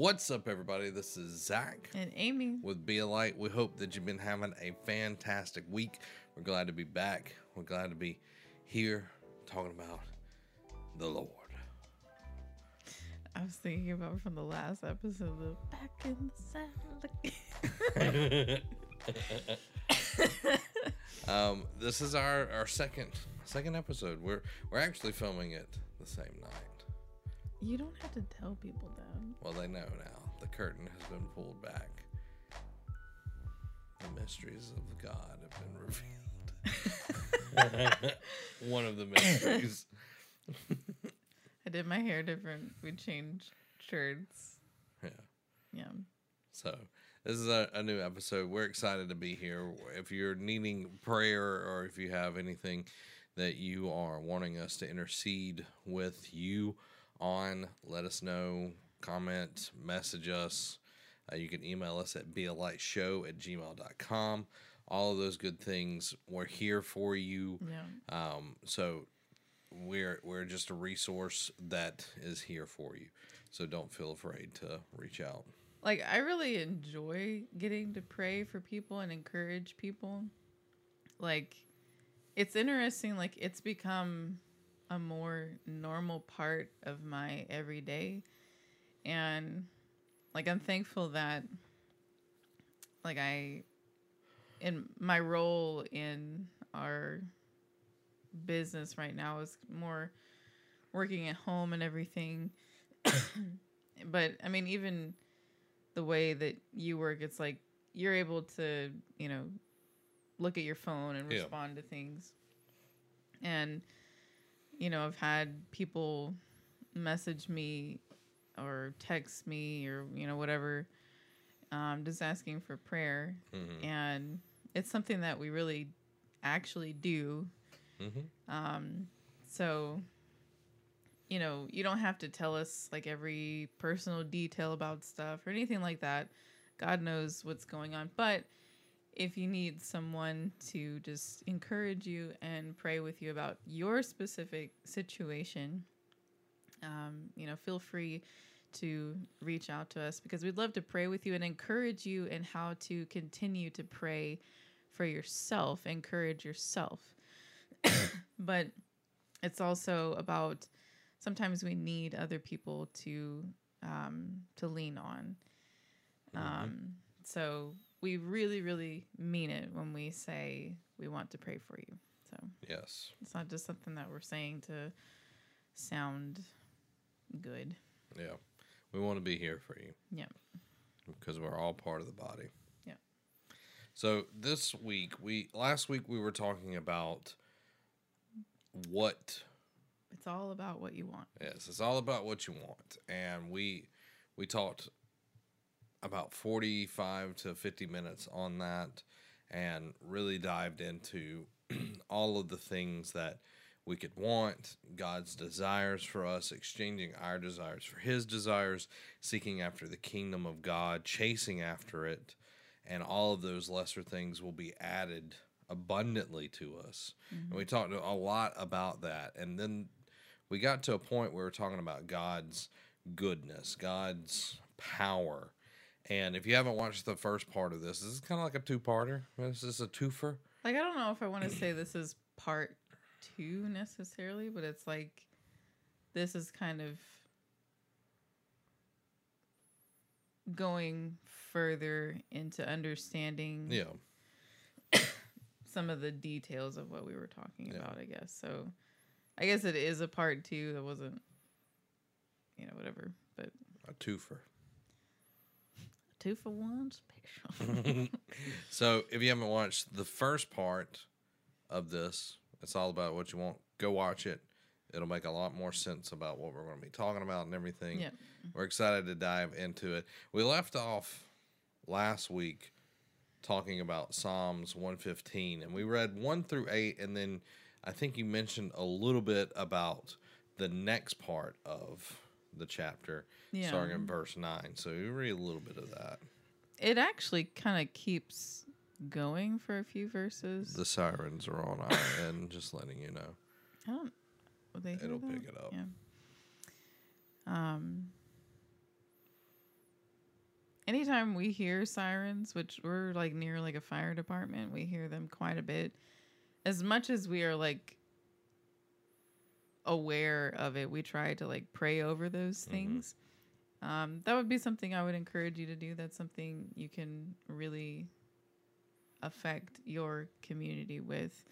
What's up, everybody? This is Zach And Amy. with Be a Light. We hope that you've been having a fantastic week. We're glad to be back. We're glad to be here talking about the Lord. I was thinking about from the last episode the back in the saddle. Um, this is our, our second second episode. We're we're actually filming it the same night. You don't have to tell people that. Well, they know now. The curtain has been pulled back. The mysteries of God have been revealed. One of the mysteries. I did my hair different. We changed shirts. Yeah. Yeah. So this is a, a new episode. We're excited to be here. If you're needing prayer or if you have anything that you are wanting us to intercede with you on, let us know. Comment, message us. Uh, you can email us at bealightshow at gmail.com. All of those good things. We're here for you. Yeah. Um, so we're we're just a resource that is here for you. So don't feel afraid to reach out. Like I really enjoy getting to pray for people and encourage people. Like it's interesting like it's become a more normal part of my everyday. And like I'm thankful that like I in my role in our business right now is more working at home and everything. But I mean even the way that you work it's like you're able to you know look at your phone and Yeah. respond to things. And you know i've had people message me or text me or you know whatever um, just asking for prayer Mhm. and it's something that we really actually do Mhm. um, so, you know, you don't have to tell us like every personal detail about stuff or anything like that. God knows what's going on. But if you need someone to just encourage you and pray with you about your specific situation, um, you know, feel free to reach out to us because we'd love to pray with you and encourage you in how to continue to pray for yourself, encourage yourself. but it's also about sometimes we need other people to um, to lean on. Um, so we really, really mean it when we say we want to pray for you. So Yes. it's not just something that we're saying to sound good. Yeah. We want to be here for you Yeah. because we're all part of the body. Yeah. So this week, we last week we were talking about what It's all about what you want. Yes, it's all about what you want. And we we talked about 45 to 50 minutes on that and really dived into all of the things that we could want, God's desires for us, exchanging our desires for his desires, seeking after the kingdom of God, chasing after it, and all of those lesser things will be added abundantly to us. And we mm-hmm. talked a lot about that. And then we got to a point where we are talking about God's goodness, God's power. And if you haven't watched the first part of this, this is kind of like a two-parter. This is a twofer. Like I don't know if I want to say this is part two necessarily, but it's like this is kind of going further into understanding Yeah, some of the details of what we were talking Yeah. about, I guess. So I guess it is a part two that wasn't you know, whatever. But a twofer. Two for one special. so if you haven't watched the first part of this, it's all about what you want. Go watch it. It'll make a lot more sense about what we're going to be talking about and everything. yeah. We're excited to dive into it. We left off last week talking about Psalms 115, and we read 1 through 8, and then I think you mentioned a little bit about the next part of the chapter, Yeah. starting in verse 9. So you read a little bit of that. It actually kind of keeps going for a few verses. The sirens are on our end, just letting you know. I don't. They It'll that? pick it up. Yeah. Um. anytime we hear sirens, which we're like near like a fire department, we hear them quite a bit. As much as we are like aware of it, we try to like pray over those things. Um, that would be something I would encourage you to do. That's something you can really affect your community with.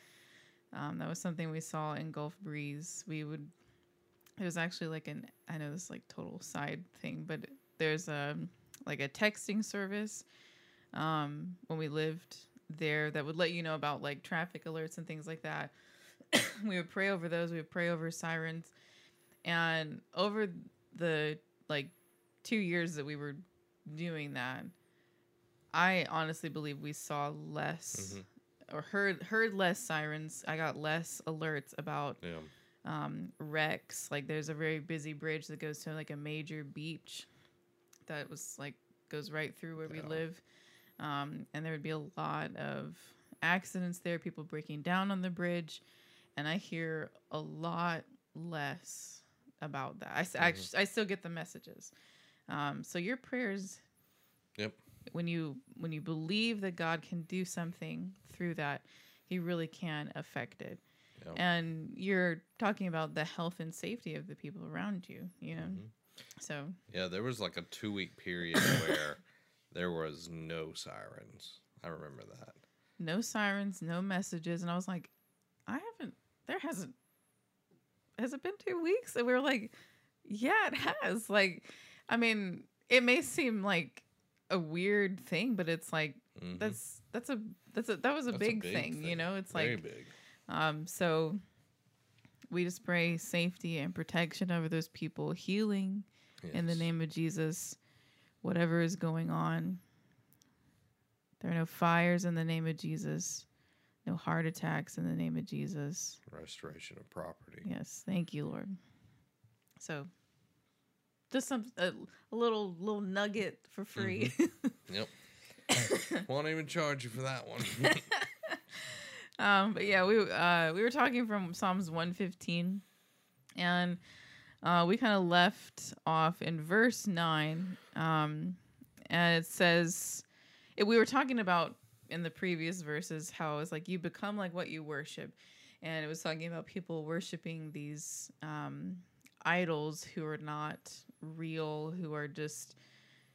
Um, that was something we saw in Gulf Breeze. We would, it was actually like an, I know this is like total side thing, but there's a, like a texting service um, when we lived there that would let you know about like traffic alerts and things like that. we would pray over those. We would pray over sirens. And over the like two years that we were doing that, I honestly believe we saw less Mhm. or heard heard less sirens. I got less alerts about Yeah. um, wrecks. Like there's a very busy bridge that goes to like a major beach that was like goes right through where we live. Um, and there would be a lot of accidents there, people breaking down on the bridge. And I hear a lot less about that. I, Mhm. act- I still get the messages. Um, so your prayers Yep. when you when you believe that God can do something through that, He really can affect it. Yeah. And you're talking about the health and safety of the people around you, you know. Mhm. So Yeah, there was like a two week period where there was no sirens. I remember that. no sirens, no messages, and I was like, I haven't. There hasn't. Has it been two weeks? And we were like, Yeah, it has. Like, I mean, it may seem like a weird thing, but it's like Mhm. that's that's a that's a that was a, That's big, thing, you know. It's very like big. Um, so we just pray safety and protection over those people, healing in the name of Jesus, whatever is going on. There are no fires in the name of Jesus, no heart attacks in the name of Jesus. restoration of property. Yes, thank you, Lord. So just some a, a little little nugget for free. Yep. Won't even charge you for that one. Um, but yeah, we uh we were talking from Psalms 115 and uh we kind of left off in verse 9. Um and it says it, we were talking about in the previous verses how it's like you become like what you worship. And it was talking about people worshiping these um idols who are not real, who are just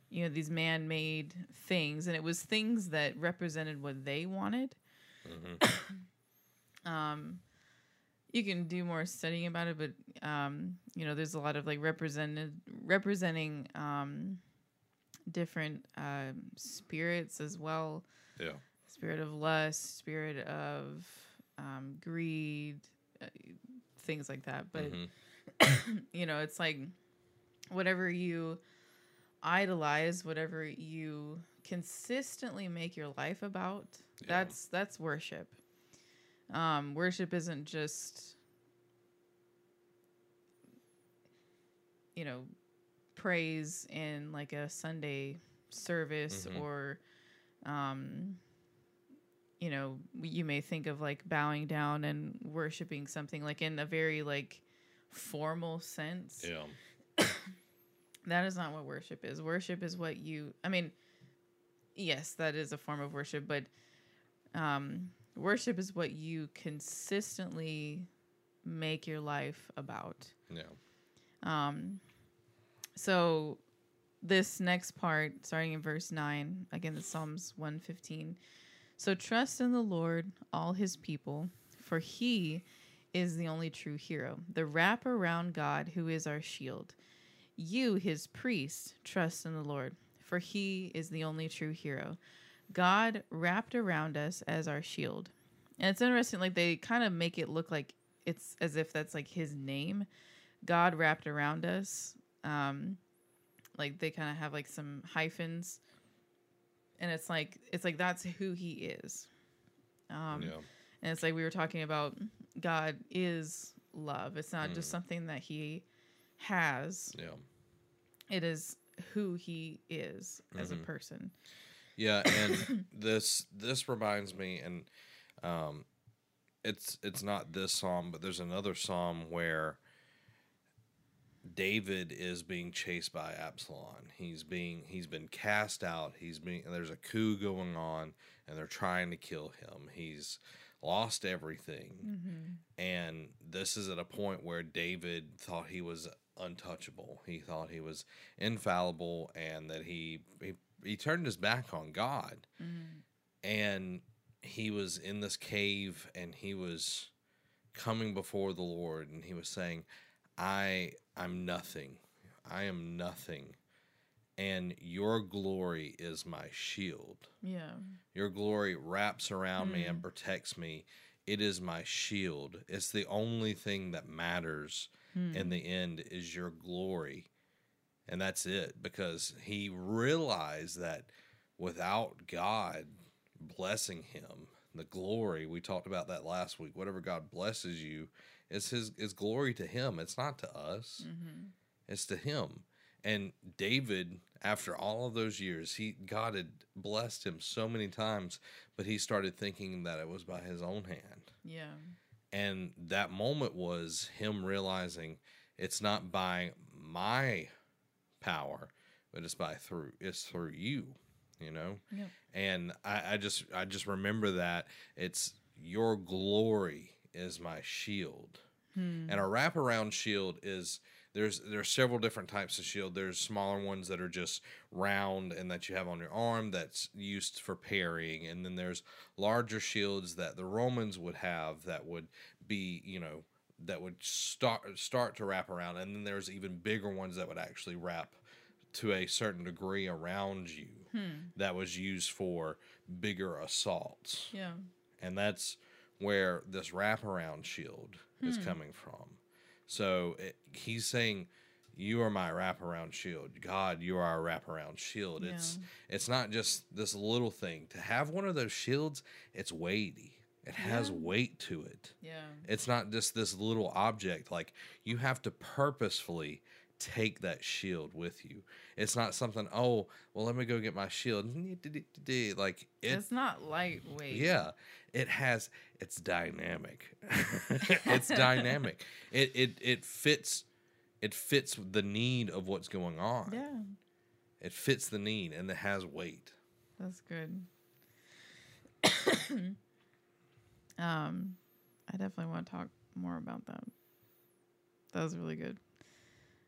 you know these man-made things and it was things that represented what they wanted Mhm. um you can do more studying about it but um you know there's a lot of like represented representing um different um spirits as well Yeah. spirit of lust spirit of um greed uh, things like that but Mhm. you know it's like whatever you idolize whatever you consistently make your life about Yeah. that's that's worship um worship isn't just you know praise in like a sunday service Mhm. or um you know you may think of like bowing down and worshiping something like in a very like formal sense Yeah. that is not what worship is. Worship is what you I mean, yes, that is a form of worship, but um worship is what you consistently make your life about. Yeah. Um so this next part starting in verse 9, again the Psalms 115. So trust in the Lord all his people, for he is the only true hero, the wrap around God who is our shield. You, his priests, trust in the Lord, for he is the only true hero. God wrapped around us as our shield. And it's interesting, like they kind of make it look like it's as if that's like his name. God wrapped around us. Um, like they kind of have like some hyphens. And it's like it's like that's who he is. Um yeah. and it's like we were talking about God is love. It's not just Mm. something that he has. Yeah. It is who he is as a Mhm. person. Yeah, and this this reminds me, and um, it's it's not this psalm, but there's another psalm where David is being chased by Absalom. He's being he's been cast out. He's being there's a coup going on and they're trying to kill him. He's lost everything. Mm-hmm. And this is at a point where David thought he was untouchable. He thought he was infallible and that he he, he turned his back on God. Mm-hmm. And he was in this cave and he was coming before the Lord and he was saying, I I'm nothing. I am nothing. And your glory is my shield. Yeah. Your glory wraps around me and Mm. protects me. It is my shield. It's the only thing that matters Hmm. in the end is your glory. And that's it because he realized that without God blessing him, the glory, we talked about that last week, whatever God blesses you, it's his is glory to him. It's not to us. Mm-hmm. It's to him. And David, after all of those years, he God had blessed him so many times, but he started thinking that it was by his own hand. Yeah. And that moment was him realizing it's not by my power, but it's by through it's through you, you know? Yep. And I, I just I just remember that it's your glory is my shield. Hmm. And a wraparound shield is there's there's several different types of shield. There's smaller ones that are just round and that you have on your arm that's used for parrying, and then there's larger shields that the Romans would have that would be you know that would start start to wrap around, and then there's even bigger ones that would actually wrap to a certain degree around you Hmm. that was used for bigger assaults Yeah. and that's where this wraparound shield is Hmm. coming from. So it, he's saying, "You are my wraparound shield, God. You are our wraparound shield." It's it's not just this little thing. To have one of those shields, it's weighty. It has Yeah. weight to it. Yeah. It's not just this little object. Like you have to purposefully take that shield with you. It's not something. Oh, well, let me go get my shield. Like it, it's not lightweight. yeah, it has. It's dynamic. it's dynamic. It it it fits. It fits the need of what's going on. Yeah. It fits the need, and it has weight. That's good. um, I definitely want to talk more about that. That was really good.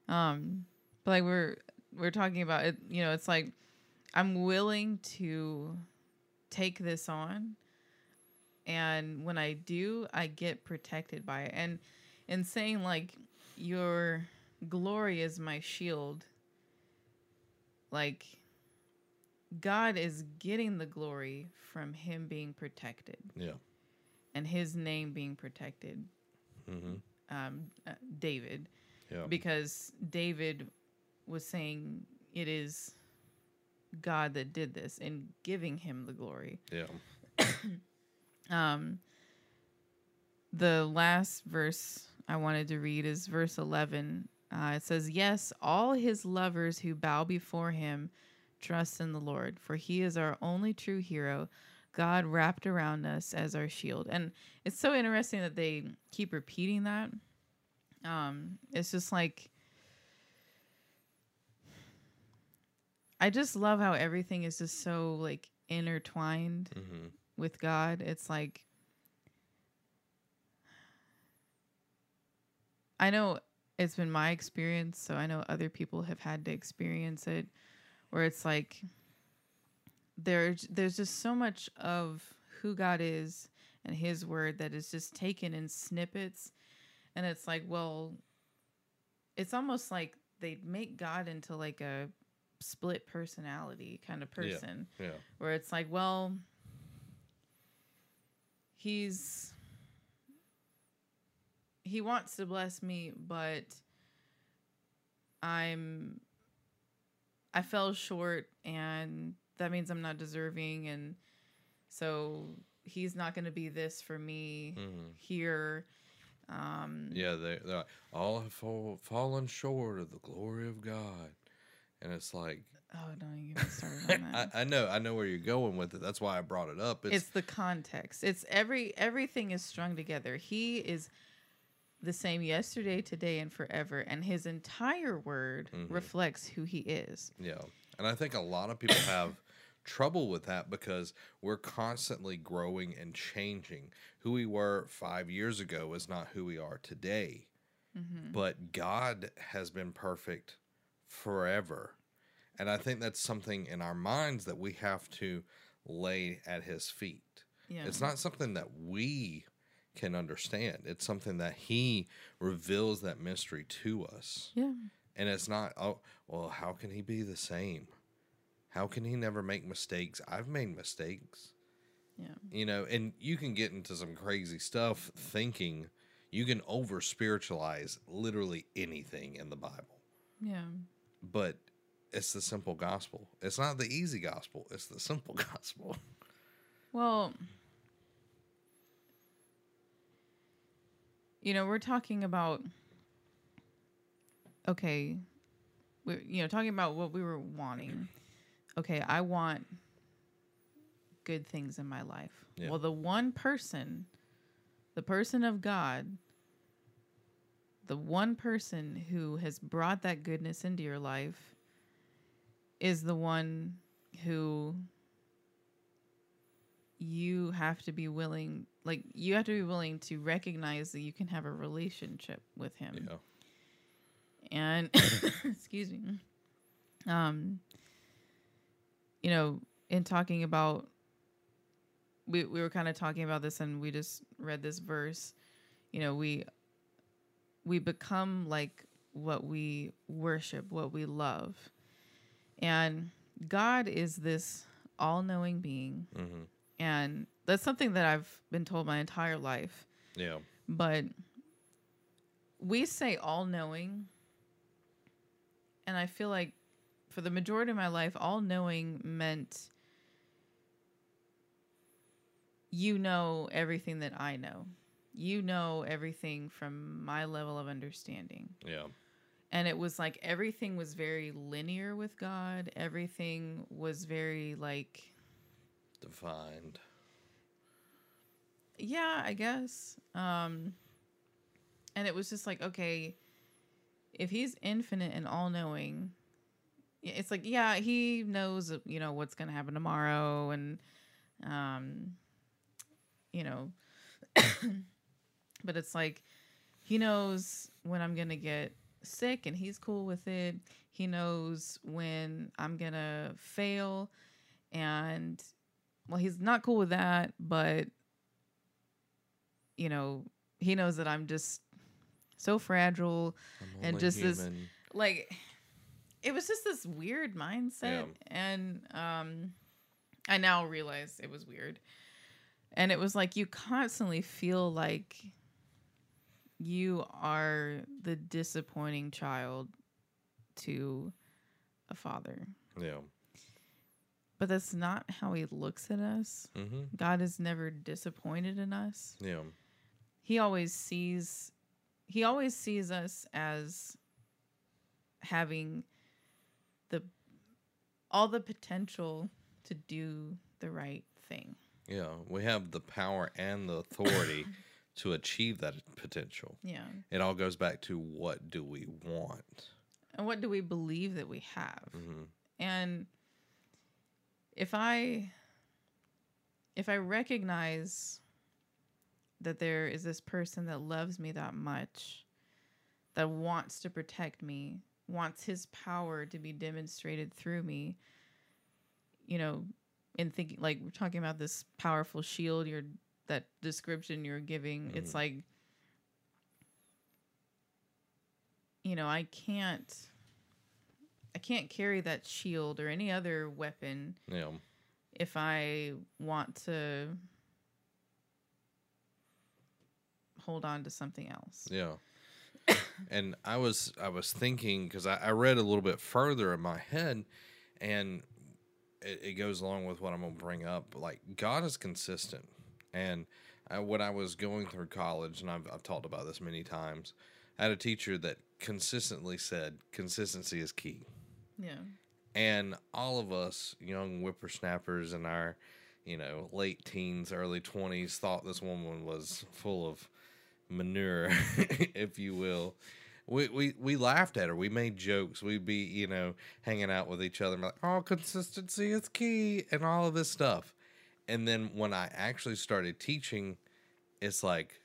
Um, but like we're we're talking about it, you know, it's like I'm willing to take this on, and when I do, I get protected by it. And in saying like your glory is my shield, like God is getting the glory from him being protected Yeah. and his name being protected, Mm-hmm. um, uh, David, Yeah. because David was saying it is God that did this and giving him the glory. yeah. Um, the last verse I wanted to read is verse 11. Uh, it says, Yes, all his lovers who bow before him trust in the Lord, for he is our only true hero, God wrapped around us as our shield. And it's so interesting that they keep repeating that. Um, it's just like, I just love how everything is just so like intertwined Mm-hmm. with God. It's like I know it's been my experience, so I know other people have had to experience it where it's like there's there's just so much of who God is and his word that is just taken in snippets and it's like, well, it's almost like they make God into like a split personality kind of Yeah. person Yeah. where it's like, well, he's he wants to bless me, but I'm I fell short and that means I'm not deserving and so he's not going to be this for me Mm-hmm. here um Yeah. They they're like, all have fall, fallen short of the glory of God, and it's like oh don't even get me started on that I, I know I know where you're going with it. That's why I brought it up. it's, the context it's every everything is strung together he is the same yesterday, today, and forever. And his entire word Mhm. reflects who he is. Yeah. And I think a lot of people have trouble with that because we're constantly growing and changing. Who we were five years ago is not who we are today. Mm-hmm. But God has been perfect forever. And I think that's something in our minds that we have to lay at his feet. Yeah. It's not something that we can understand. It's something that he reveals that mystery to us. Yeah. And it's not, oh, well, how can he be the same? How can he never make mistakes? I've made mistakes. Yeah. You know, and you can get into some crazy stuff thinking you can over spiritualize literally anything in the Bible. Yeah. But it's the simple gospel. It's not the easy gospel, it's the simple gospel. Well, you know, we're talking about okay, we you know, talking about what we were wanting. Okay, I want good things in my life. Yeah. Well, the one person, the person of God, the one person who has brought that goodness into your life is the one who you have to be willing like you have to be willing to recognize that you can have a relationship with him Yeah. and excuse me um you know in talking about we we were kind of talking about this and we just read this verse you know we we become like what we worship what we love and god is this all-knowing being hmm and that's something that I've been told my entire life. Yeah. But we say all knowing, and I feel like for the majority of my life, all knowing meant you know everything that I know. You know everything from my level of understanding. Yeah. And it was like everything was very linear with God. Everything was very like Defined. yeah i guess um and it was just like okay if he's infinite and all-knowing it's like yeah he knows you know what's gonna happen tomorrow and um you know but it's like he knows when i'm gonna get sick and he's cool with it. He knows when i'm gonna fail and well he's not cool with that but you know he knows that i'm just so fragile And just this- like it was just this weird mindset and um i now realize it was weird and it was like you constantly feel like you are the disappointing child to a father Yeah. but that's not how he looks at us Mm-hmm. god is never disappointed in us Yeah. he always sees he always sees us as having all the potential to do the right thing Yeah. We have the power and the authority to achieve that potential. yeah It all goes back to what do we want? and what do we believe that we have Mm-hmm. and if i if i recognize that there is this person that loves me that much that wants to protect me wants his power to be demonstrated through me you know in thinking like we're talking about this powerful shield you're that description you're giving it's Mhm. like you know i can't i can't carry that shield or any other weapon Yeah. if I want to hold on to something else. Yeah. And I was I was thinking because I, I read a little bit further in my head, and it, it goes along with what I'm gonna bring up. Like God is consistent, and I, when I was going through college, and I've I've talked about this many times, I had a teacher that consistently said consistency is key. Yeah. And all of us young whippersnappers in our, you know, late teens, early 20s thought this woman was full of manure, if you will. We, we we laughed at her. We made jokes. We'd be, you know, hanging out with each other, and like, "Oh, consistency is key," and all of this stuff. And then when I actually started teaching, it's like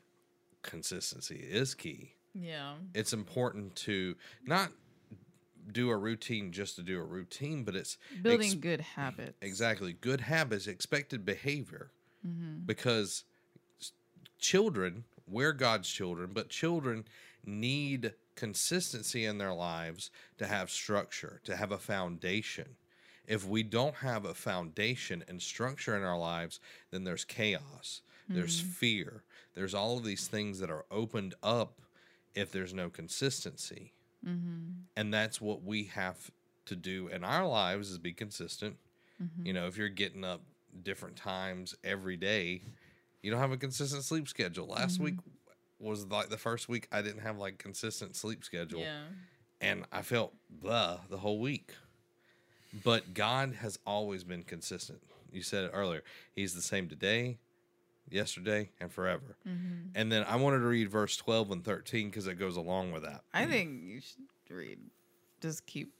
consistency is key. Yeah. It's important to not do a routine just to do a routine, but it's Building ex- good habits. exactly good habits, expected behavior, mm-hmm. because children, we're God's children, but children need consistency in their lives to have structure, to have a foundation. If we don't have a foundation and structure in our lives, then there's chaos, there's mm-hmm. fear, there's all of these things that are opened up if there's no consistency. Mm-hmm. And that's what we have to do in our lives is be consistent. Mm-hmm. You know, if you're getting up different times every day, you don't have a consistent sleep schedule. Last week mm-hmm. was like the first week I didn't have like consistent sleep schedule Yeah. and I felt blah the whole week. But God has always been consistent. You said it earlier. He's the same today, yesterday, and forever. Mm-hmm. And then I wanted to read verse 12 and 13 because it goes along with that. I think you should read. Just keep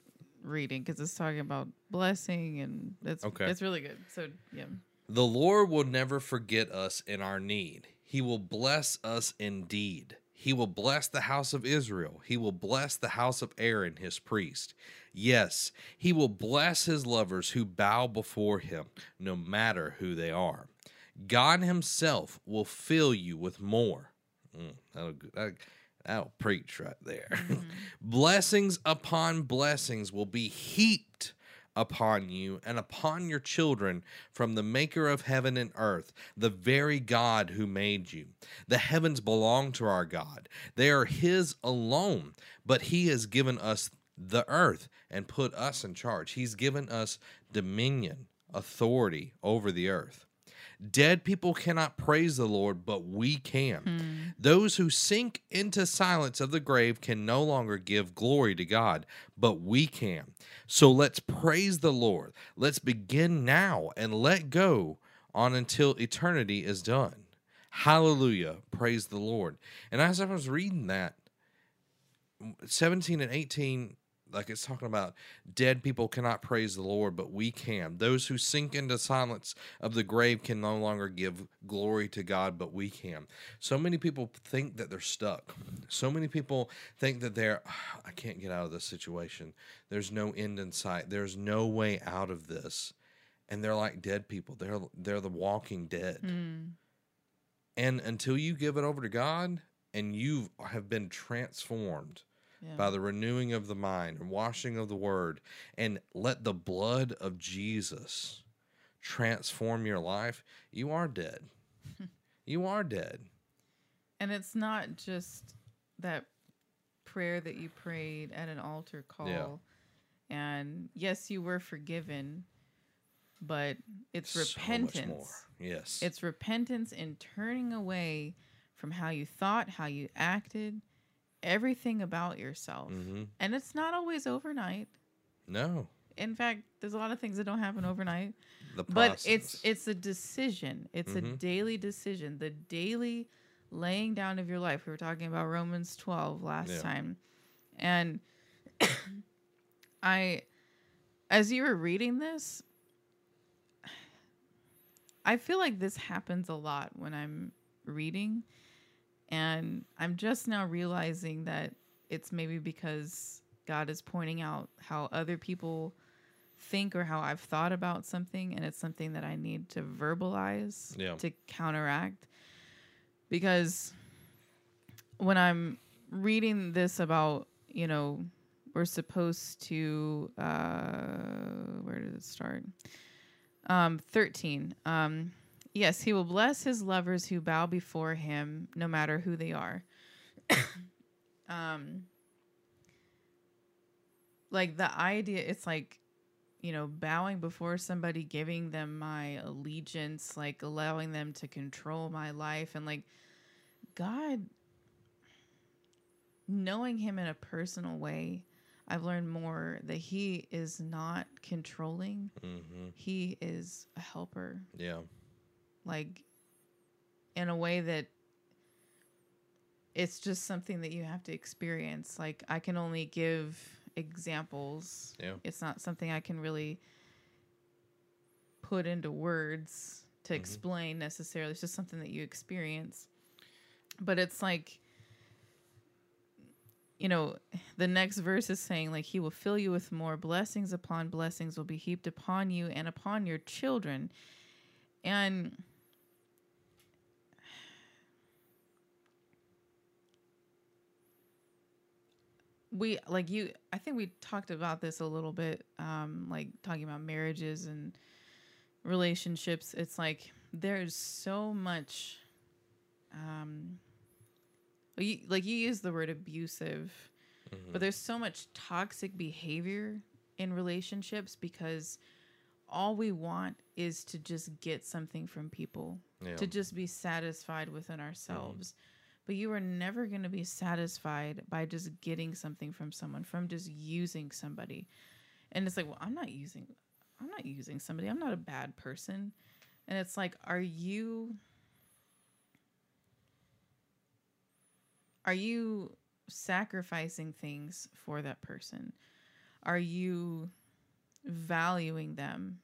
reading because it's talking about blessing and it's Okay. it's really good. So yeah. The Lord will never forget us in our need. He will bless us indeed. He will bless the house of Israel. He will bless the house of Aaron, his priest. Yes, he will bless his lovers who bow before him, no matter who they are. God himself will fill you with more. Mm, that'll, that, that'll preach right there. blessings upon blessings will be heaped upon you and upon your children from the maker of heaven and earth, the very God who made you. The heavens belong to our God, they are His alone, but He has given us the earth and put us in charge. He's given us dominion, authority over the earth. Dead people cannot praise the Lord, but we can. Hmm. Those who sink into silence of the grave can no longer give glory to God, but we can. So let's praise the Lord. Let's begin now and let go on until eternity is done. Hallelujah. Praise the Lord. And as I was reading that, 17 and 18 like it's talking about dead people cannot praise the lord but we can. Those who sink into silence of the grave can no longer give glory to god but we can. So many people think that they're stuck. So many people think that they're "Ah, i can't get out of this situation. There's no end in sight. There's no way out of this. And they're like dead people. They're they're the walking dead. And until you give it over to god and you have been transformed Yeah. by the renewing of the mind and washing of the word, and let the blood of Jesus transform your life, you are dead. you are dead. And it's not just that prayer that you prayed at an altar call. And yes, you were forgiven, but it's So repentance. Yes. It's repentance in turning away from how you thought, how you acted, everything about yourself. hmm And it's not always overnight. No. In fact, there's a lot of things that don't happen overnight. The But it's it's a decision. It's a Mhm. daily decision. The daily laying down of your life. We were talking about Romans 12 last Yeah. time. And I as you were reading this, I feel like this happens a lot when I'm reading and I'm just now realizing that it's maybe because God is pointing out how other people think or how I've thought about something and it's something that I need to verbalize Yeah. to counteract because when I'm reading this about, you know, we're supposed to uh where did it start? Um 13. Um yes, he will bless his lovers who bow before him no matter who they are. um like the idea it's like you know bowing before somebody giving them my allegiance like allowing them to control my life and like god knowing him in a personal way i've learned more that he is not controlling hmm he is a helper Yeah. Like in a way that it's just something that you have to experience. Like I can only give examples. Yeah. It's not something I can really put into words to Mm-hmm. explain necessarily. It's just something that you experience. But it's like you know, the next verse is saying like he will fill you with more blessings upon blessings will be heaped upon you and upon your children. And we like you i think we talked about this a little bit um like talking about marriages and relationships. It's like there's so much um you, like you use the word abusive but there's so much toxic behavior in relationships because all we want is to just get something from people Yeah. to just be satisfied within ourselves but you are never going to be satisfied by just getting something from someone from just using somebody. And it's like well i'm not using i'm not using somebody. I'm not a bad person. And it's like are you are you sacrificing things for that person? Are you valuing them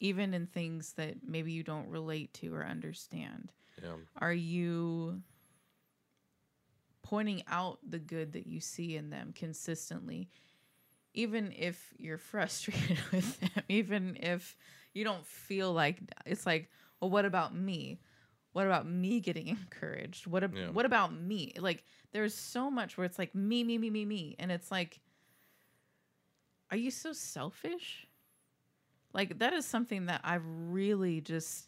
even in things that maybe you don't relate to or understand? Yeah. are you pointing out the good that you see in them consistently even if you're frustrated with them even if you don't feel like it's like well what about me? What about me getting encouraged? What ab- Yeah. what about me? Like there's so much where it's like me me me me me and it's like are you so selfish? Like that is something that i've really just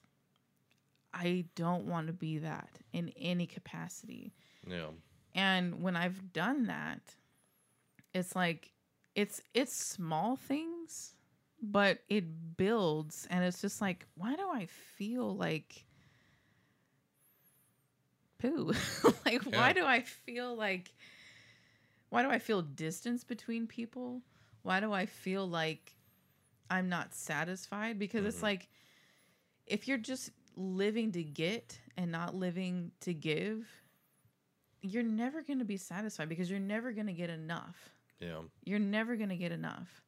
i don't want to be that in any capacity. Yeah. And when i've done that it's like it's it's small things but it builds and it's just like why do i feel like poo like Yeah. why do i feel like why do i feel distance between people why do i feel like i'm not satisfied because it's Mhm. like if you're just living to get and not living to give you're never going to be satisfied because you're never going to get enough Yeah. you're never going to get enough.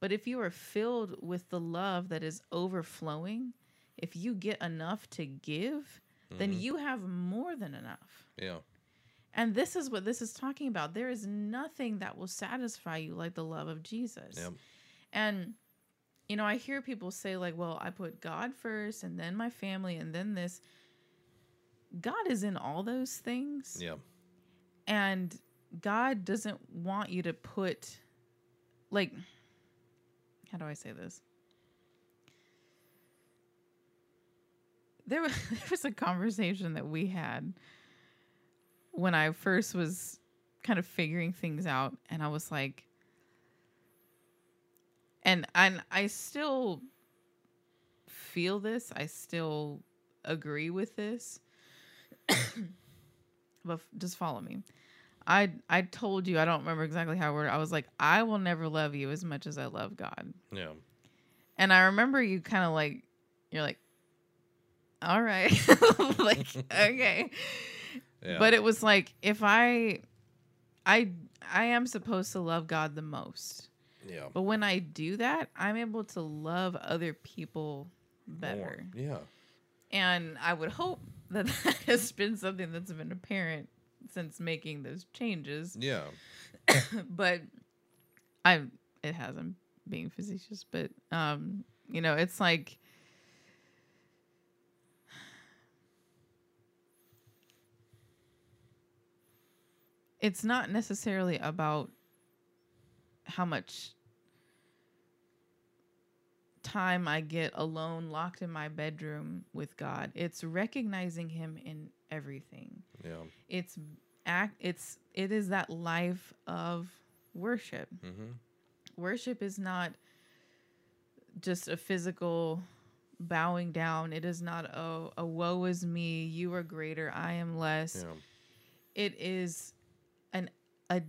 But if you are filled with the love that is overflowing, if you get enough to give, then Mhm. you have more than enough. Yeah. And this is what this is talking about. There is nothing that will satisfy you like the love of Jesus. Yep. And you know, I hear people say like, "Well, I put God first and then my family and then this." God is in all those things. Yeah. and God doesn't want you to put like how do I say this? There was, there was a conversation that we had when I first was kind of figuring things out and I was like and and I still feel this. I still agree with this. but f- just follow me. I I told you I don't remember exactly how it. I was like, I will never love you as much as I love God. Yeah. And I remember you kind of like, you're like, all right, like okay. Yeah. But it was like if I, I I am supposed to love God the most. yeah. But when I do that, I'm able to love other people better. More. Yeah. And I would hope that that has been something that's been apparent since making those changes. Yeah. but I it hasn't being facetious, but um, you know, it's like it's not necessarily about how much time I get alone locked in my bedroom with God. It's recognizing him in everything Yeah. it's act it's it is that life of worship Mm-hmm. worship is not just a physical bowing down it is not a, a woe is me you are greater i am less Yeah. it is an a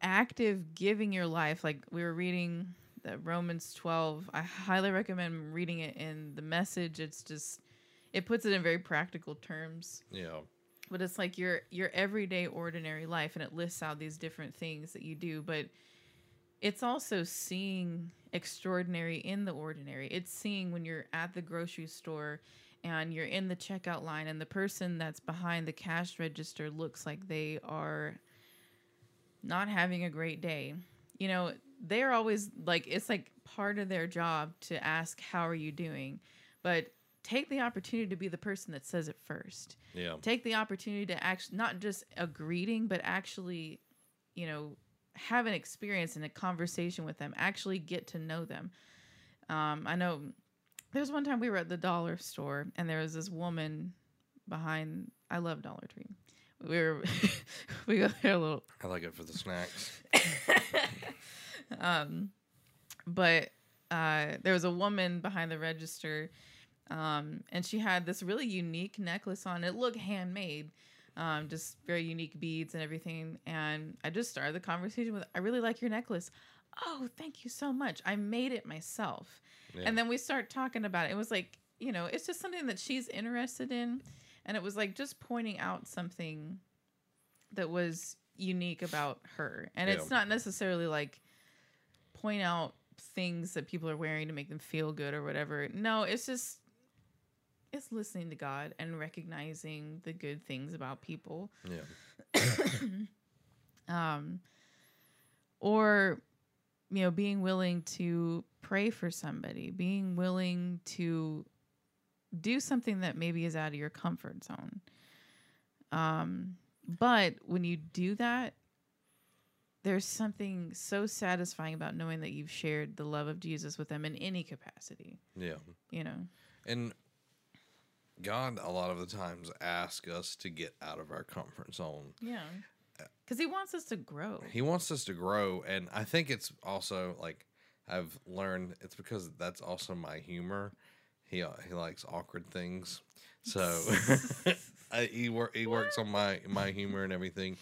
active giving your life like we were reading the romans 12 i highly recommend reading it in the message. It's just it puts it in very practical terms. Yeah. but it's like your your everyday ordinary life and it lists out these different things that you do. But it's also seeing extraordinary in the ordinary. It's seeing when you're at the grocery store and you're in the checkout line and the person that's behind the cash register looks like they are not having a great day. You know they're always like it's like part of their job to ask how are you doing? But take the opportunity to be the person that says it first. Yeah. take the opportunity to actually not just a greeting but actually you know have an experience and a conversation with them. Actually get to know them. Um, i know there's one time we were at the dollar store and there was this woman behind i love dollar tree. We were we go there a little I like it for the snacks. um, but uh, there was a woman behind the register, um, and she had this really unique necklace on. It looked handmade, um, just very unique beads and everything. And I just started the conversation with, "I really like your necklace." Oh, thank you so much. I made it myself. Yeah. And then we start talking about it. It was like, you know, it's just something that she's interested in. And it was like just pointing out something that was unique about her. And it's not necessarily like point out things that people are wearing to make them feel good or whatever. No, it's just it's listening to God and recognizing the good things about people. yeah. Um or you know, being willing to pray for somebody, being willing to do something that maybe is out of your comfort zone. Um but when you do that, there's something so satisfying about knowing that you've shared the love of Jesus with them in any capacity, Yeah. you know. And God, a lot of the times, asks us to get out of our comfort zone. Yeah. Cuz he wants us to grow. He wants us to grow. And I think it's also like I've learned it's because that's also my humor. He, uh, he likes awkward things. So I, he, wor- he works on my, my humor and everything.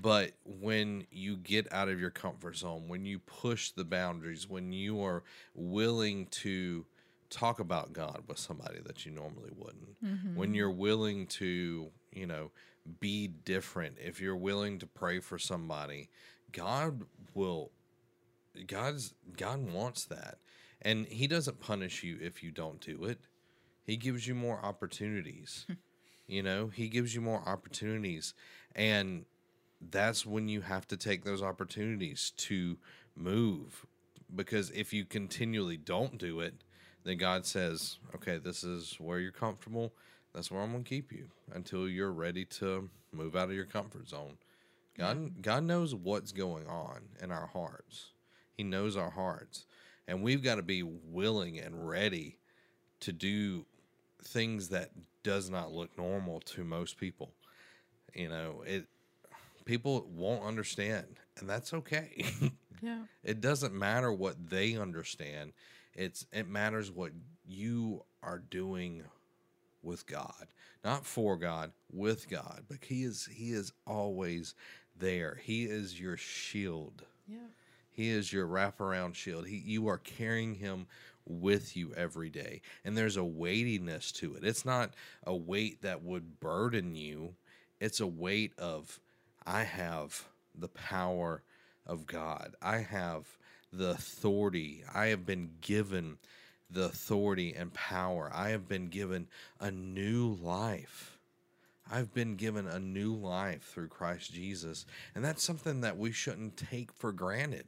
But when you get out of your comfort zone, when you push the boundaries, when you are willing to talk about God with somebody that you normally wouldn't, mm-hmm. when you're willing to, you know, be different, if you're willing to pray for somebody, God will God's God wants that. And he doesn't punish you if you don't do it. He gives you more opportunities. Hmm. you know, he gives you more opportunities and that's when you have to take those opportunities to move because if you continually don't do it, then God says, "Okay, this is where you're comfortable. That's where I'm going to keep you until you're ready to move out of your comfort zone." God God knows what's going on in our hearts. He knows our hearts. And we've got to be willing and ready to do things that does not look normal to most people. You know, it people won't understand, and that's okay. Yeah. it doesn't matter what they understand. It's it matters what you are doing with God, not for God, with God. But He is He is always there. He is your shield. Yeah. He is your wraparound shield. He, you are carrying him with you every day. And there's a weightiness to it. It's not a weight that would burden you, it's a weight of, I have the power of God. I have the authority. I have been given the authority and power. I have been given a new life. I've been given a new life through Christ Jesus. And that's something that we shouldn't take for granted.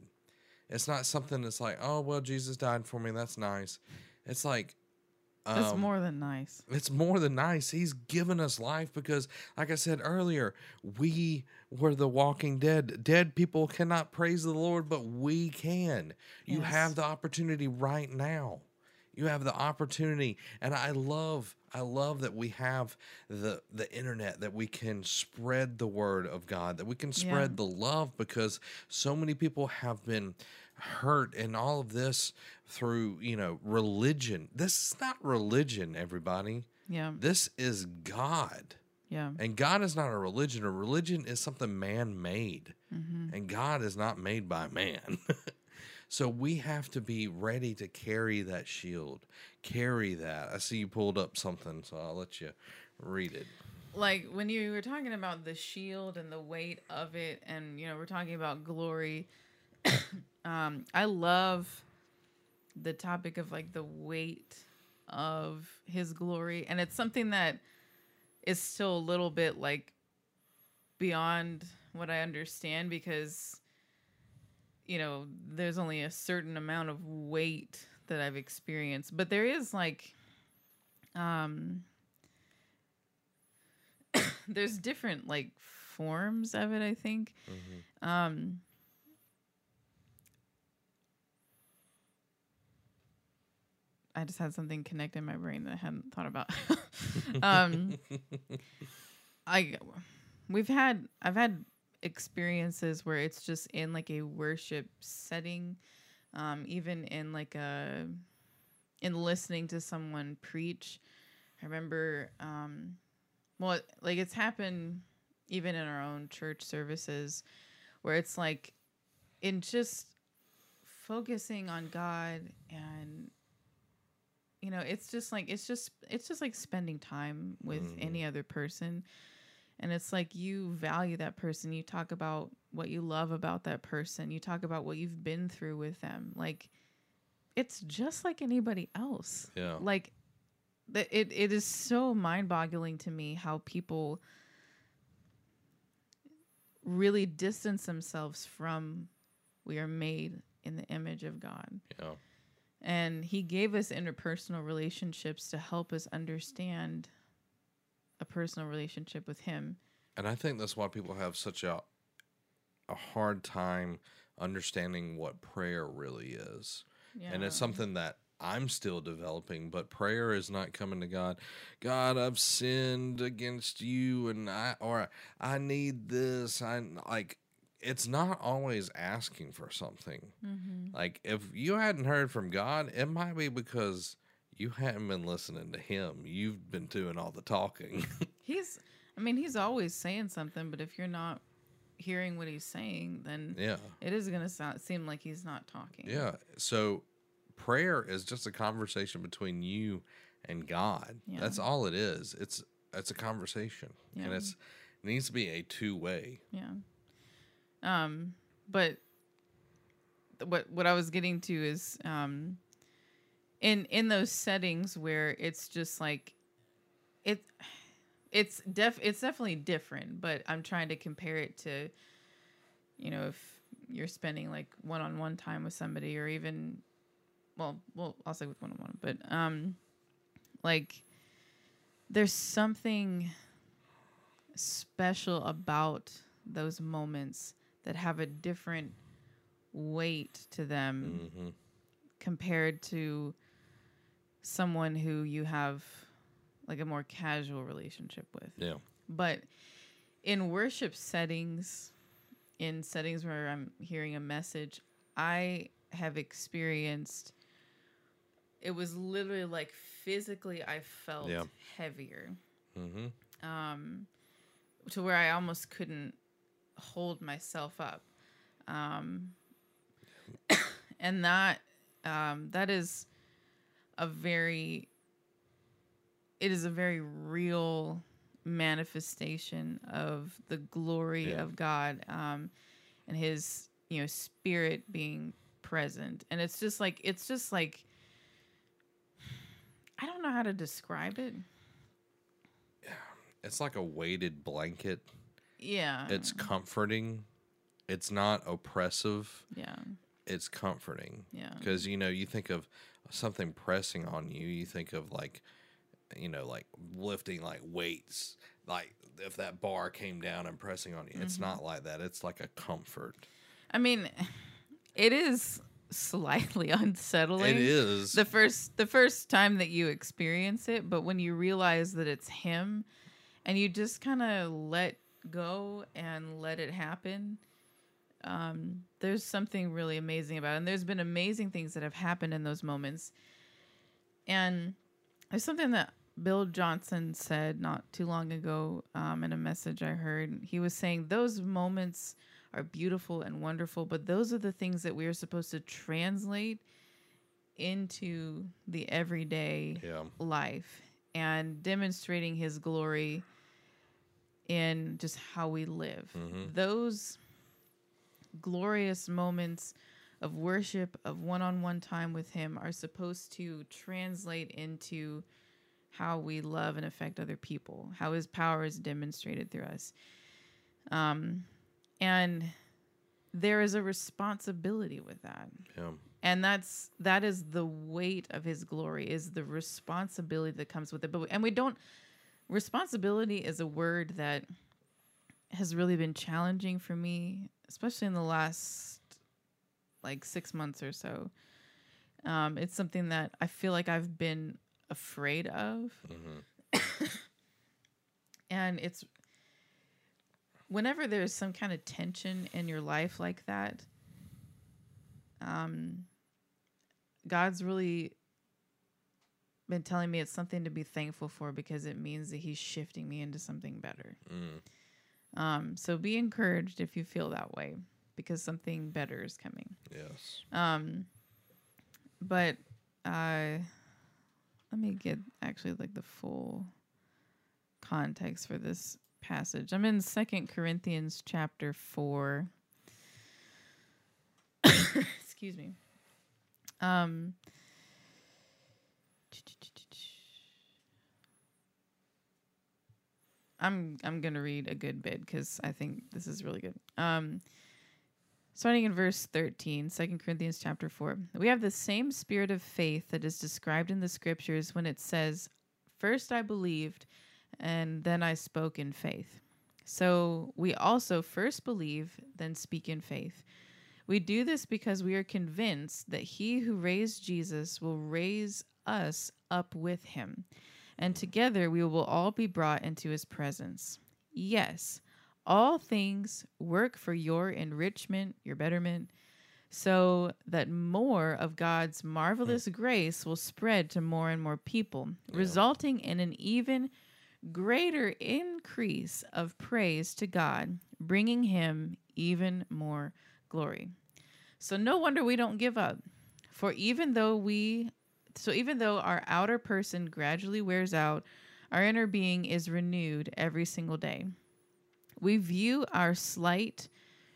It's not something that's like, oh, well, Jesus died for me. That's nice. It's like, That's um, more than nice. it's more than nice. He's given us life because, like I said earlier, we were the walking dead. Dead people cannot praise the Lord, but we can. You have the opportunity right now. You have the opportunity, and I love, I love that we have the the internet that we can spread the word of God, that we can spread the love because so many people have been hurt and all of this through you know religion. This is not religion, everybody. Yeah. This is God. Yeah. And God is not a religion. A religion is something man made. Mm-hmm. And God is not made by man. so we have to be ready to carry that shield. Carry that. I see you pulled up something, so I'll let you read it. like when you were talking about the shield and the weight of it and you know we're talking about glory um i love the topic of like the weight of his glory and it's something that is still a little bit like beyond what i understand because you know there's only a certain amount of weight that i've experienced but there is like um there's different like forms of it i think. Um i just had something connect in my brain that i hadn't thought about. Um i we've had i've had experiences where it's just in like a worship setting um even in like a in listening to someone preach. I remember um well like it's happened even in our own church services where it's like in just focusing on god and you know it's just like it's just it's just like spending time with Mhm. any other person and it's like you value that person you talk about what you love about that person you talk about what you've been through with them like it's just like anybody else Yeah. like the, it, it is so mind-boggling to me how people really distance themselves from we are made in the image of god Yeah. And he gave us interpersonal relationships to help us understand a personal relationship with him And I think that's why people have such a a hard time understanding what prayer really is. yeah. And it's something that I'm still developing, but prayer is not coming to God. God, I've sinned against you and I or I need this. I like it's not always asking for something. Mhm. Like if you hadn't heard from God, it might be because you hadn't been listening to him. You've been doing all the talking. he's i mean he's always saying something but if you're not hearing what he's saying then yeah. it is going to sound seem like he's not talking Yeah. So prayer is just a conversation between you and God. Yeah. That's all it is. It's it's a conversation. And it's it needs to be a two way. Yeah. Um, but what what I was getting to is um in in those settings where it's just like it it's def it's definitely different, but I'm trying to compare it to you know, if you're spending like one-on-one time with somebody or even well, well, I'll say with one-on-one, but um like there's something special about those moments that have a different weight to them hmm compared to someone who you have like a more casual relationship with. Yeah. But in worship settings, in settings where I'm hearing a message, I have experienced it was literally like physically I felt Yeah. heavier hmm um, to where I almost couldn't hold myself up. Um, and that um, that is a very it is a very real manifestation of the glory Yeah. of God um, and his you know spirit being present and it's just like it's just like I don't know how to describe it. Yeah. It's like a weighted blanket. Yeah. It's comforting. It's not oppressive. yeah. It's comforting. Yeah. Because you know, you think of something pressing on you, you think of like you know, like lifting like weights. Like if that bar came down and pressing on you. It's Mm-hmm. not like that. It's like a comfort. I mean, it is slightly unsettling. It is. the first the first time that you experience it, but when you realize that it's him and you just kind of let go and let it happen, um, there's something really amazing about it. And there's been amazing things that have happened in those moments. And there's something that Bill Johnson said not too long ago um, in a message I heard. He was saying those moments are beautiful and wonderful, but those are the things that we are supposed to translate into the everyday yeah. life and demonstrating his glory in just how we live. Mhm. Those glorious moments of worship, of one on one time with Him, are supposed to translate into how we love and affect other people, how His power is demonstrated through us. Um, and there is a responsibility with that Yeah. and that's that is the weight of his glory is the responsibility that comes with it but and we don't responsibility is a word that has really been challenging for me especially in the last like six months or so. Um, it's something that i feel like i've been afraid of. Hmm and it's whenever there's some kind of tension in your life like that um god's really been telling me it's something to be thankful for because it means that he's shifting me into something better. Mm. um so be encouraged if you feel that way because something better is coming. Yes. um but uh let me get actually like the full context for this passage. I'm in second corinthians chapter 4 excuse me. Um i'm i'm gonna read a good bit because i think this is really good um Starting in verse 13, 2 Corinthians chapter 4. We have the same spirit of faith that is described in the scriptures when it says, First I believed, and then I spoke in faith. So we also first believe, then speak in faith. We do this because we are convinced that he who raised Jesus will raise us up with him, and together we will all be brought into his presence. Yes, all things work for your enrichment, your betterment, so that more of God's marvelous mm. grace will spread to more and more people, resulting in an even greater increase of praise to God, bringing him even more glory. So no wonder we don't give up. For even though we so even though our outer person gradually wears out, our inner being is renewed every single day. We view our slight,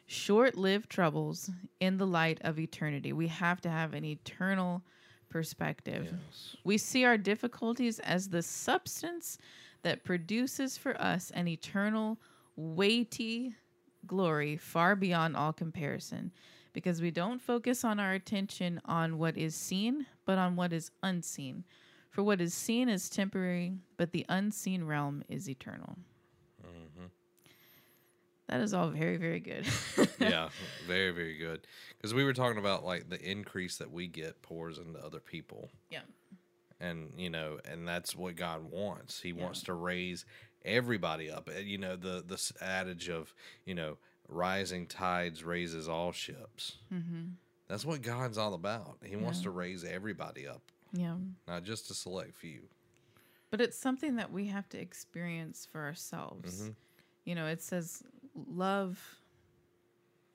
short lived troubles in the light of eternity. We have to have an eternal perspective. Yes. We see our difficulties as the substance that produces for us an eternal, weighty glory far beyond all comparison. Because we don't focus on our attention on what is seen, but on what is unseen. For what is seen is temporary, but the unseen realm is eternal. hmm That is all very, very good. yeah, very very good. Because we were talking about like the increase that we get pours into other people, yeah. and you know, and that's what God wants. He Yeah. wants to raise everybody up. You know, the the adage of you know, rising tides raises all ships. Mm-hmm. That's what God's all about. He wants to raise everybody up, Yeah. not just a select few. But it's something that we have to experience for ourselves. Mhm. You know, it says, love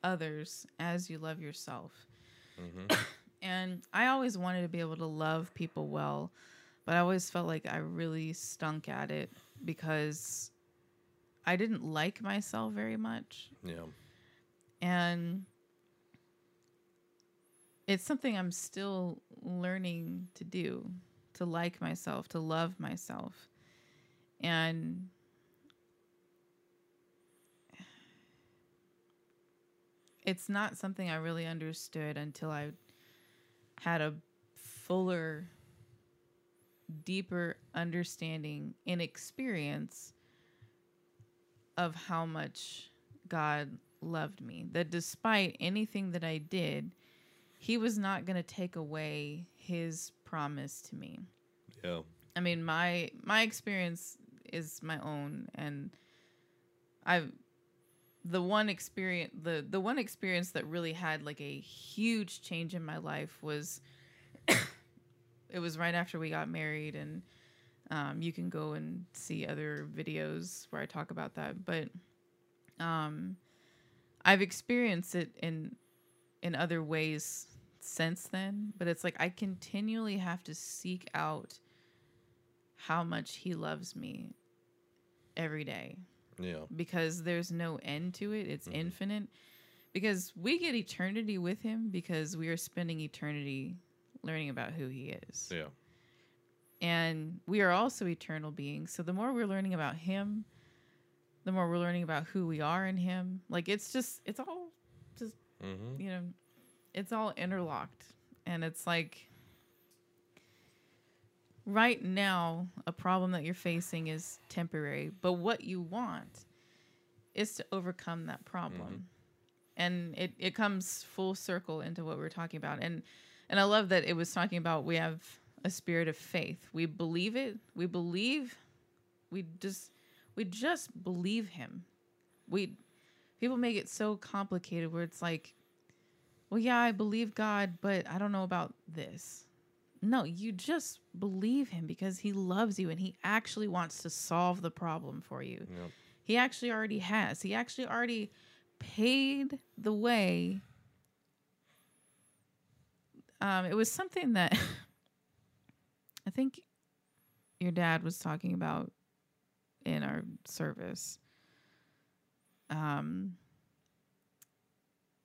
others as you love yourself. hmm And I always wanted to be able to love people well, but I always felt like I really stunk at it because I didn't like myself very much. Yeah. And it's something I'm still learning to do to like myself, to love myself. And it's not something I really understood until I had a fuller, deeper understanding and experience of how much God loved me. That despite anything that I did, He was not going to take away His promise to me. Yeah. I mean, my my experience is my own, and I've the one experience the the one experience that really had like a huge change in my life was it was right after we got married and um, you can go and see other videos where I talk about that but um, I've experienced it in in other ways since then but it's like I continually have to seek out how much he loves me every day Yeah. because there's no end to it. It's Mhm. infinite. Because we get eternity with him because we are spending eternity learning about who he is. Yeah. And we are also eternal beings. So the more we're learning about him, the more we're learning about who we are in him. Like it's just it's all just Mm-hmm. you know, it's all interlocked. And it's like right now, a problem that you're facing is temporary, but what you want is to overcome that problem. And it, it comes full circle into what we're talking about. And and I love that it was talking about we have a spirit of faith. We believe it. We believe we just we just believe him. We people make it so complicated where it's like well yeah i believe god but i don't know about this no you just believe him because he loves you and he actually wants to solve the problem for you Yep. he actually already has he actually already paid the way um it was something that i think your dad was talking about in our service um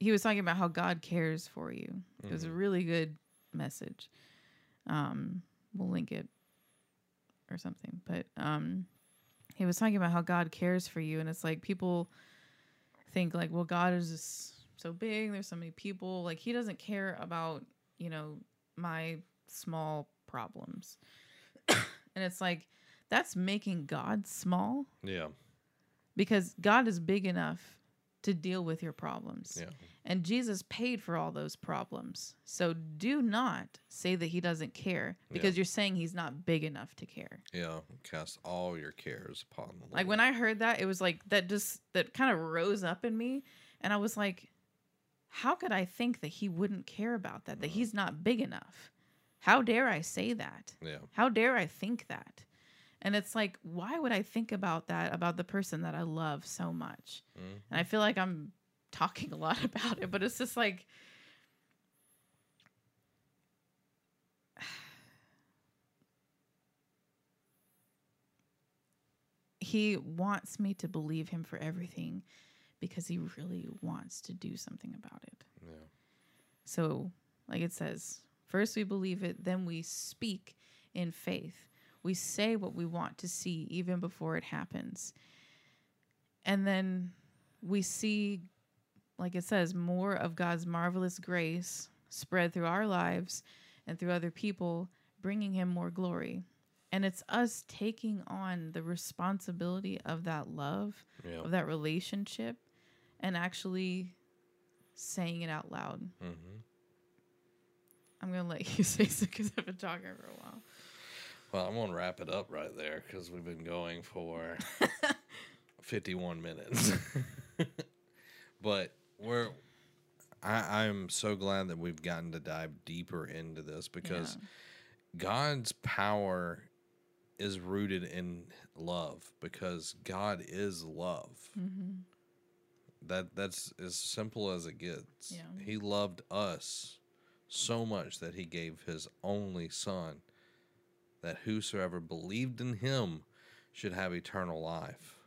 he was talking about how God cares for you. It was a really good message. Um, we'll link it or something. But um, he was talking about how God cares for you, and it's like people think like, well, God is just so big. There's so many people. Like he doesn't care about you know my small problems, and it's like that's making God small Yeah. because God is big enough to deal with your problems. Yeah. And Jesus paid for all those problems. So do not say that he doesn't care because Yeah. you're saying he's not big enough to care. Yeah. Cast all your cares upon the Lord. Like when I heard that, it was like that just that kind of rose up in me and I was like how could I think that he wouldn't care about that? That he's not big enough? How dare I say that? Yeah. How dare I think that? And it's like, why would I think about that about the person that I love so much? Mhm. And I feel like I'm talking a lot about it, but it's just like he wants me to believe him for everything because he really wants to do something about it. Yeah. So, like it says, first we believe it, then we speak in faith. We say what we want to see even before it happens. And then we see, like it says, more of God's marvelous grace spread through our lives and through other people, bringing Him more glory. And it's us taking on the responsibility of that love, Yeah. of that relationship, and actually saying it out loud. Mm-hmm. I'm gonna let you say so because I've been talking for a while. Well, I'm gonna wrap it up right there because we've been going for 51 minutes. but we're, I, I'm so glad that we've gotten to dive deeper into this because God's power is rooted in love because God is love. Mm-hmm. That that's as simple as it gets. Yeah. He loved us so much that he gave his only son that whosoever believed in him should have eternal life.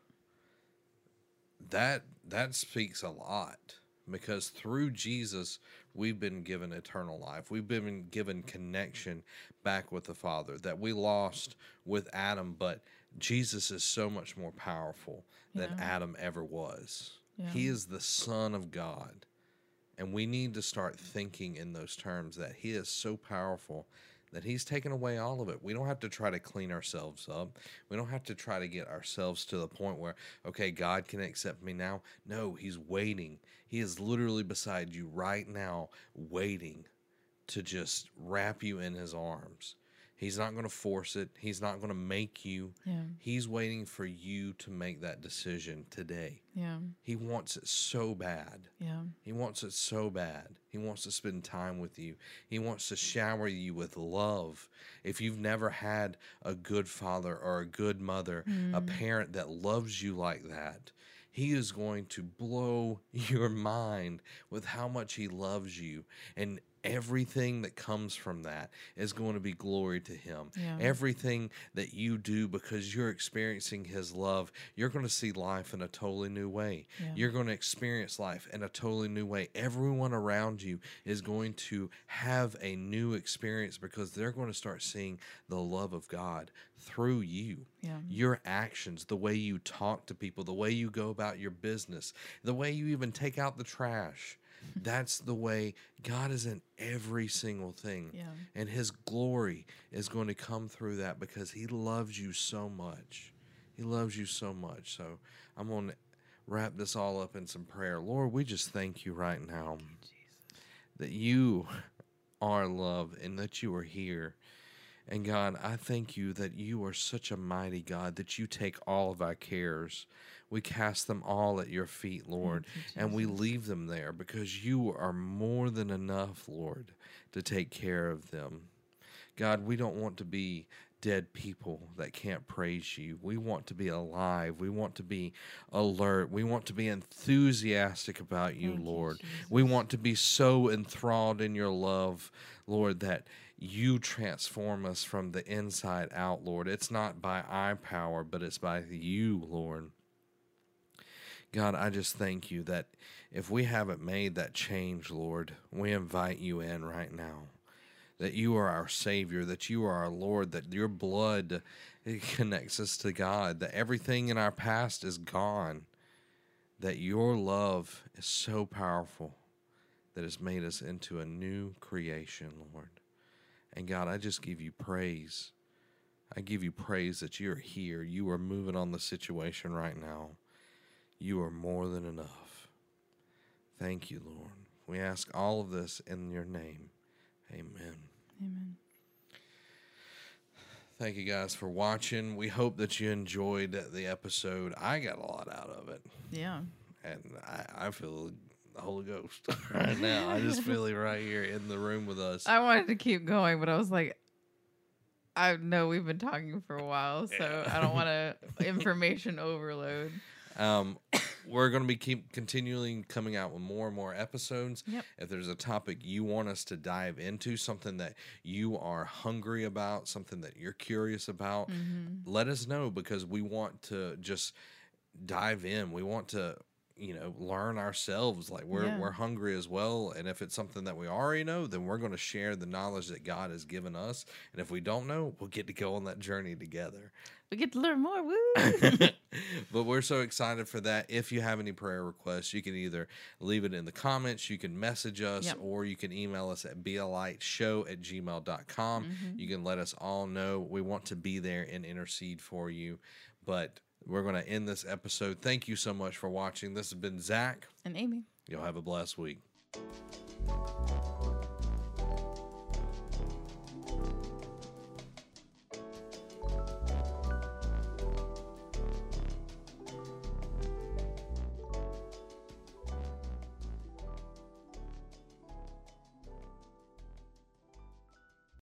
That that speaks a lot because through Jesus we've been given eternal life. We've been given connection back with the Father that we lost with Adam, but Jesus is so much more powerful than Yeah. Adam ever was. Yeah. He is the Son of God. And we need to start thinking in those terms that He is so powerful that He's taken away all of it. We don't have to try to clean ourselves up. We don't have to try to get ourselves to the point where, okay, God can accept me now. No, He's waiting. He is literally beside you right now, waiting to just wrap you in His arms. He's not going to force it, He's not going to make you. Yeah. He's waiting for you to make that decision today. Yeah. He wants it so bad. Yeah. He wants it so bad. He wants to spend time with you. He wants to shower you with love. If you've never had a good father or a good mother, a mm. parent that loves you like that, he is going to blow your mind with how much he loves you. And everything that comes from that is going to be glory to Him. Yeah. Everything that you do because you're experiencing His love, you're going to see life in a totally new way. Yeah. You're going to experience life in a totally new way. Everyone around you is going to have a new experience because they're going to start seeing the love of God through you. Yeah. Your actions, the way you talk to people, the way you go about your business, the way you even take out the trash. That's the way God is in every single thing. Yeah. And his glory is going to come through that because he loves you so much. He loves you so much. So I'm going to wrap this all up in some prayer. Lord, we just thank you right now that you are love and that you are here. And God, I thank you that you are such a mighty God that you take all of our cares. We cast them all at your feet, Lord, you, and we leave them there because you are more than enough, Lord, to take care of them. God, we don't want to be dead people that can't praise you. We want to be alive. We want to be alert. We want to be enthusiastic about you, Thank Lord. Jesus. we want to be so enthralled in your love, Lord, that you transform us from the inside out, Lord. It's not by our power, but it's by you, Lord. God, I just thank you that if we haven't made that change, Lord, we invite you in right now. That you are our Savior, that you are our Lord, that your blood connects us to God, that everything in our past is gone, that your love is so powerful that it's made us into a new creation, Lord. And God, I just give you praise. I give you praise that you're here. You are moving on the situation right now. You are more than enough. Thank you, Lord. We ask all of this in your name. Amen. Amen. Thank you guys for watching. We hope that you enjoyed the episode. I got a lot out of it, Yeah. and I, I feel the Holy Ghost right now. I just feel it right here in the room with us. I wanted to keep going, but I was like, I know we've been talking for a while, so I don't want to information overload. Um, we're going to be keep continually coming out with more and more episodes. Yep. If there's a topic you want us to dive into, something that you are hungry about, something that you're curious about, Mm-hmm. let us know because we want to just dive in. We want to, you know, learn ourselves. Like we're Yeah. we're hungry as well. And if it's something that we already know, then we're going to share the knowledge that God has given us. And if we don't know, we'll get to go on that journey together. We get to learn more. Woo! but we're so excited for that. If you have any prayer requests, you can either leave it in the comments, you can message us, Yep. or you can email us at bealiteshow at gmail.com. Mhm. You can let us all know. We want to be there and intercede for you. But we're going to end this episode. Thank you so much for watching. This has been Zach. and Amy. You'll have a blessed week.